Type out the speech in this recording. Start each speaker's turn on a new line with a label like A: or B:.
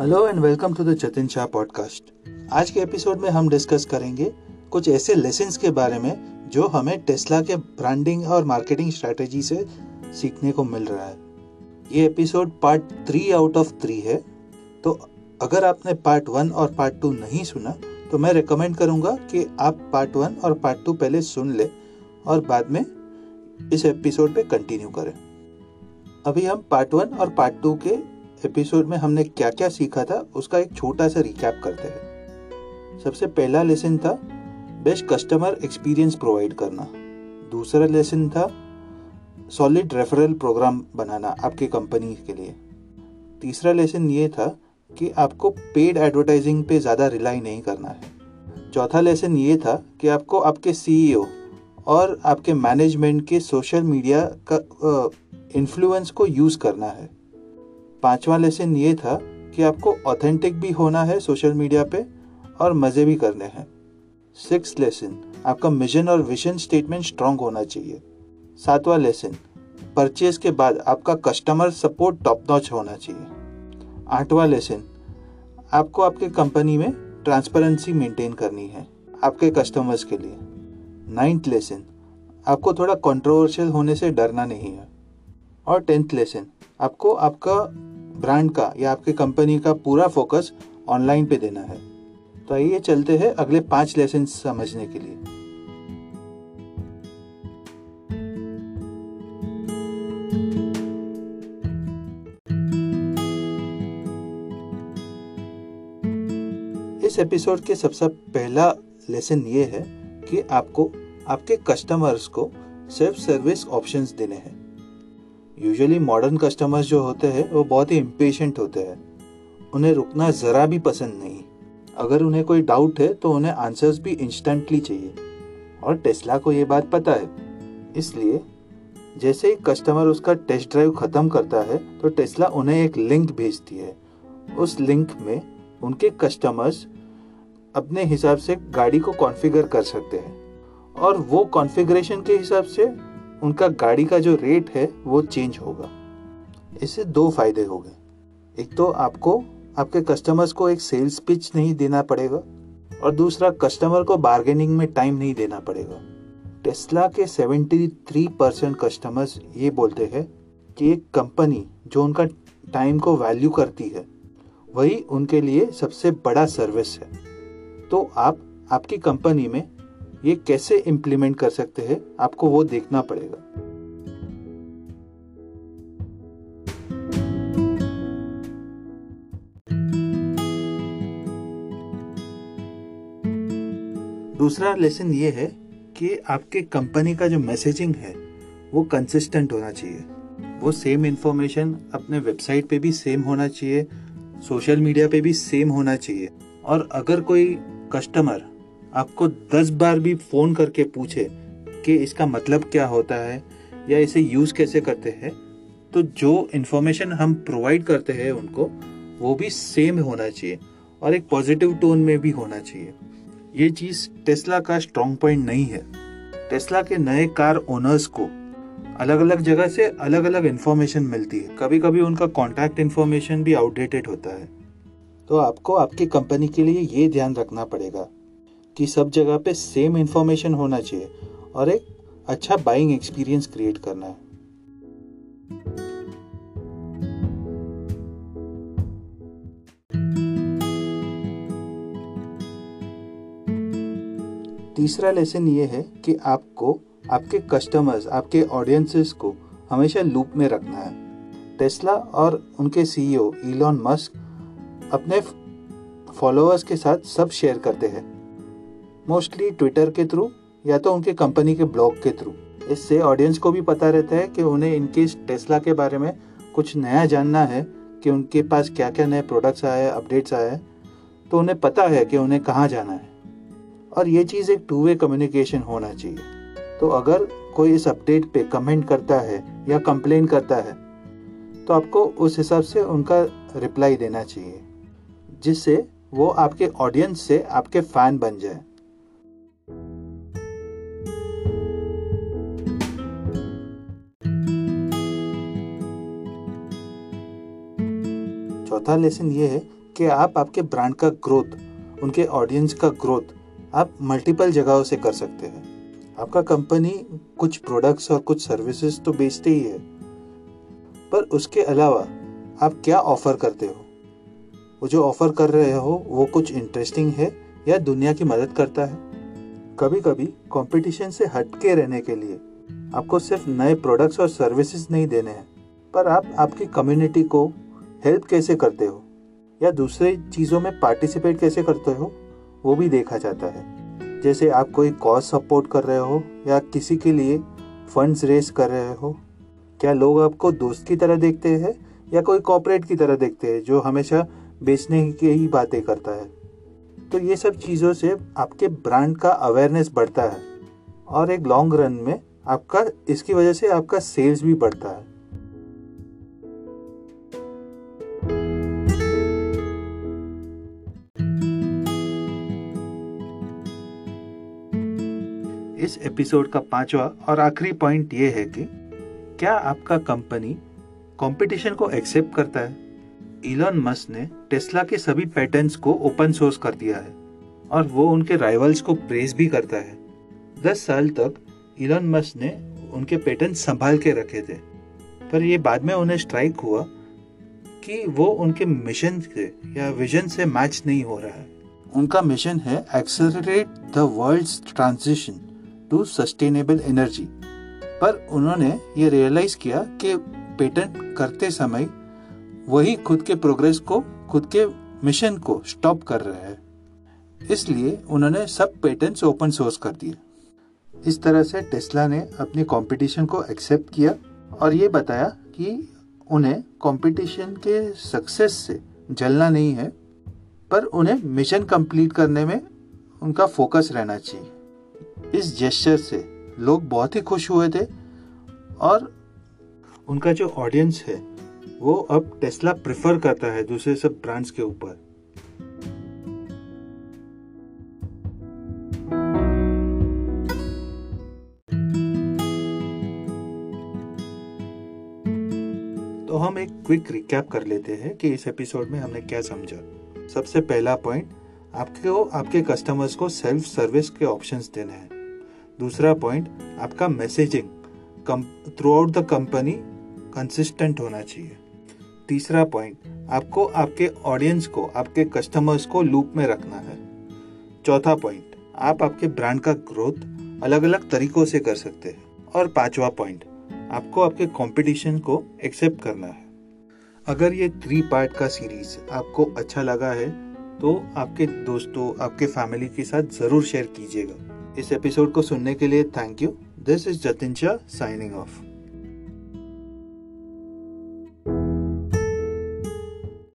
A: Hello and welcome to the Jatin Shah podcast आज के episode में हम डिस्कस करेंगे कुछ ऐसे लेसन्स के बारे में जो हमें टेस्ला के ब्रांडिंग और मार्केटिंग स्ट्रेटेजी से सीखने को मिल रहा है। ये episode part three out of three है। तो अगर आपने पार्ट वन और पार्ट टू नहीं सुना तो मैं रिकमेंड करूँगा कि आप पार्ट वन और पार्ट टू पहले सुन ले और बाद में इस एपिसोड पे कंटिन्यू करें। अभी हम पार्ट वन और पार्ट टू के एपिसोड में हमने क्या क्या सीखा था, उसका एक छोटा सा रिकैप करते हैं। सबसे पहला लेसन था बेस्ट कस्टमर एक्सपीरियंस प्रोवाइड करना। दूसरा लेसन था सॉलिड रेफरल प्रोग्राम बनाना आपके कंपनी के लिए। तीसरा लेसन ये था कि आपको पेड एडवर्टाइजिंग पे ज़्यादा रिलाई नहीं करना है। चौथा लेसन ये था कि आपको आपके सीईओ e और आपके मैनेजमेंट के सोशल मीडिया का इन्फ्लुएंस को यूज़ करना है। पांचवा लेसन ये था कि आपको ऑथेंटिक भी होना है सोशल मीडिया पे और मज़े भी करने हैं। सिक्स लेसन आपका मिशन और विजन स्टेटमेंट स्ट्रांग होना चाहिए। सातवां लेसन परचेज के बाद आपका कस्टमर सपोर्ट टॉप नॉच होना चाहिए। आठवां लेसन आपको आपके कंपनी में ट्रांसपेरेंसी मेंटेन करनी है, आपके कस्टमर्स के लिए। नाइन्थ लेसन आपको थोड़ा कंट्रोवर्शियल होने से डरना नहीं है। और टेंथ लेसन आपको आपका ब्रांड का या आपके कंपनी का पूरा फोकस ऑनलाइन पे देना है। तो आइए चलते हैं अगले पाँच लेसन समझने के लिए। इस एपिसोड के सबसे पहला लेसन ये है कि आपको, आपके कस्टमर्स को सेल्फ सर्विस ऑप्शंस देने हैं। यूजुअली मॉडर्न कस्टमर्स जो होते हैं, वो बहुत ही इम्पेशेंट होते हैं। उन्हें रुकना ज़रा भी पसंद नहीं। अगर उन्हें कोई डाउट है तो उन्हें आंसर्स भी इंस्टेंटली चाहिए। और टेस्ला को ये बात पता है। इसलिए, जैसे ही कस्टमर उसका टेस्ट ड्राइव ख़त्म करता है तो टेस्ला उन्हें एक लिंक भेजती है। उस लिंक में उनके कस्टमर्स अपने हिसाब से गाड़ी को कॉन्फ़िगर कर सकते हैं। और वो कॉन्फ़िगरेशन के हिसाब से उनका गाड़ी का जो रेट है, वो चेंज होगा। इससे दो फ़ायदे हो गए। एक तो आपको, आपके कस्टमर्स को एक सेल्स पिच नहीं देना पड़ेगा और दूसरा कस्टमर को बार्गेनिंग में टाइम नहीं देना पड़ेगा। टेस्ला के 73 परसेंट कस्टमर्स ये बोलते हैं कि एक कंपनी जो उनका टाइम को वैल्यू करती है, वही उनके लिए सबसे बड़ा सर्विस है। तो आप, आपकी कंपनी में ये कैसे इम्प्लीमेंट कर सकते हैं, आपको वो देखना पड़ेगा। दूसरा लेसन ये है कि आपके कंपनी का जो मैसेजिंग है, वो कंसिस्टेंट होना चाहिए। वो सेम इंफॉर्मेशन अपने वेबसाइट पे भी सेम होना चाहिए सोशल मीडिया पे भी सेम होना चाहिए। और अगर कोई कस्टमर आपको दस बार भी फ़ोन करके पूछे कि इसका मतलब क्या होता है या इसे यूज़ कैसे करते हैं तो जो इन्फॉर्मेशन हम प्रोवाइड करते हैं उनको, वो भी सेम होना चाहिए और एक पॉजिटिव टोन में भी होना चाहिए। ये चीज़ टेस्ला का स्ट्रॉन्ग पॉइंट नहीं है। टेस्ला के नए कार ओनर्स को अलग अलग जगह से अलग अलग इन्फॉर्मेशन मिलती है। कभी कभी उनका कॉन्टैक्ट इन्फॉर्मेशन भी आउटडेटेड होता है। तो आपको आपकी कंपनी के लिए ये ध्यान रखना पड़ेगा। कि सब जगह पे सेम इंफॉर्मेशन होना चाहिए और एक अच्छा बाइंग एक्सपीरियंस क्रिएट करना है। तीसरा लेसन ये है कि आपको, आपके कस्टमर्स आपके ऑडियंसेस को हमेशा लूप में रखना है। टेस्ला और उनके सीईओ इलॉन मस्क अपने फॉलोअर्स के साथ सब शेयर करते हैं। मोस्टली ट्विटर के थ्रू या तो उनके कंपनी के ब्लॉग के थ्रू इससे ऑडियंस को भी पता रहता है कि उन्हें इनके टेस्ला के बारे में कुछ नया जानना है कि उनके पास क्या क्या नए प्रोडक्ट्स आए अपडेट्स आए हैं तो उन्हें पता है कि उन्हें कहाँ जाना है। और ये चीज़ एक टू वे कम्युनिकेशन होना चाहिए। तो अगर कोई इस अपडेट पे कमेंट करता है या कंप्लेन करता है तो आपको उस हिसाब से उनका रिप्लाई देना चाहिए, जिससे वो आपके ऑडियंस से आपके फ़ैन बन जाए। चौथा लेसन ये है कि आप आपके ब्रांड का ग्रोथ उनके ऑडियंस का ग्रोथ आप मल्टीपल जगहों से कर सकते हैं। आपका कंपनी कुछ प्रोडक्ट्स और कुछ सर्विसेज़ तो बेचते ही है। पर उसके अलावा आप क्या ऑफ़र करते हो? वो जो ऑफ़र कर रहे हो, वो कुछ इंटरेस्टिंग है या दुनिया की मदद करता है? कभी कभी कंपटीशन से हटके रहने के लिए आपको सिर्फ़ नए प्रोडक्ट्स और सर्विसेज़ नहीं देने हैं, पर आप आपकी कम्युनिटी को हेल्प कैसे करते हो? या दूसरे चीज़ों में पार्टिसिपेट कैसे करते हो? वो भी देखा जाता है। जैसे आप कोई कॉज सपोर्ट कर रहे हो या किसी के लिए फंड्स रेस कर रहे हो, क्या लोग आपको दोस्त की तरह देखते हैं या कोई कॉपरेट की तरह देखते हैं जो हमेशा बेचने की ही बातें करता है? तो ये सब चीज़ों से आपके ब्रांड का अवेयरनेस बढ़ता है और एक लॉन्ग रन में आपका, इसकी वजह से आपका सेल्स भी बढ़ता है। इस एपिसोड का पांचवा और आखिरी पॉइंट ये है कि क्या आपका कंपनी कंपटीशन को एक्सेप्ट करता है? इलॉन मस्क ने टेस्ला के सभी पैटर्न्स को ओपन सोर्स कर दिया है और वो उनके राइवल्स को प्रेस भी करता है। दस साल तक इलॉन मस्क ने उनके पैटर्न संभाल के रखे थे। पर ये बाद में उन्हें स्ट्राइक हुआ कि वो उनके मिशन से या विजन से मैच नहीं हो रहा है। उनका मिशन है accelerate the world's transition to sustainable energy पर उन्होंने ये रियलाइज़ किया कि पेटेंट करते समय वही खुद के प्रोग्रेस को, खुद के मिशन को स्टॉप कर रहे हैं। इसलिए उन्होंने सब पेटेंट्स ओपन सोर्स कर दिए। इस तरह से टेस्ला ने अपनी कंपटीशन को एक्सेप्ट किया और ये बताया कि उन्हें कंपटीशन के सक्सेस से जलना नहीं है, पर उन्हें मिशन कंप्लीट करने में उनका फोकस रहना चाहिए। इस जेस्चर से लोग बहुत ही खुश हुए थे और उनका जो ऑडियंस है, वो अब टेस्ला प्रेफर करता है दूसरे सब ब्रांड्स के ऊपर। तो हम एक क्विक रिकैप कर लेते हैं कि इस एपिसोड में हमने क्या समझा। सबसे पहला पॉइंट आपको आपके कस्टमर्स को सेल्फ सर्विस के ऑप्शंस देने हैं। दूसरा पॉइंट आपका messaging throughout the company consistent होना चाहिए। तीसरा पॉइंट आपको आपके ऑडियंस को, आपके कस्टमर्स को लूप में रखना है। चौथा पॉइंट आप आपके ब्रांड का ग्रोथ अलग अलग तरीकों से कर सकते हैं। और पांचवा पॉइंट आपको आपके कंपटीशन को एक्सेप्ट करना है। अगर ये थ्री पार्ट का सीरीज़ आपको अच्छा लगा है तो आपके दोस्तों, आपके फैमिली के साथ ज़रूर शेयर कीजिएगा। इस एपिसोड को सुनने के लिए thank you this is Jatin Shah signing off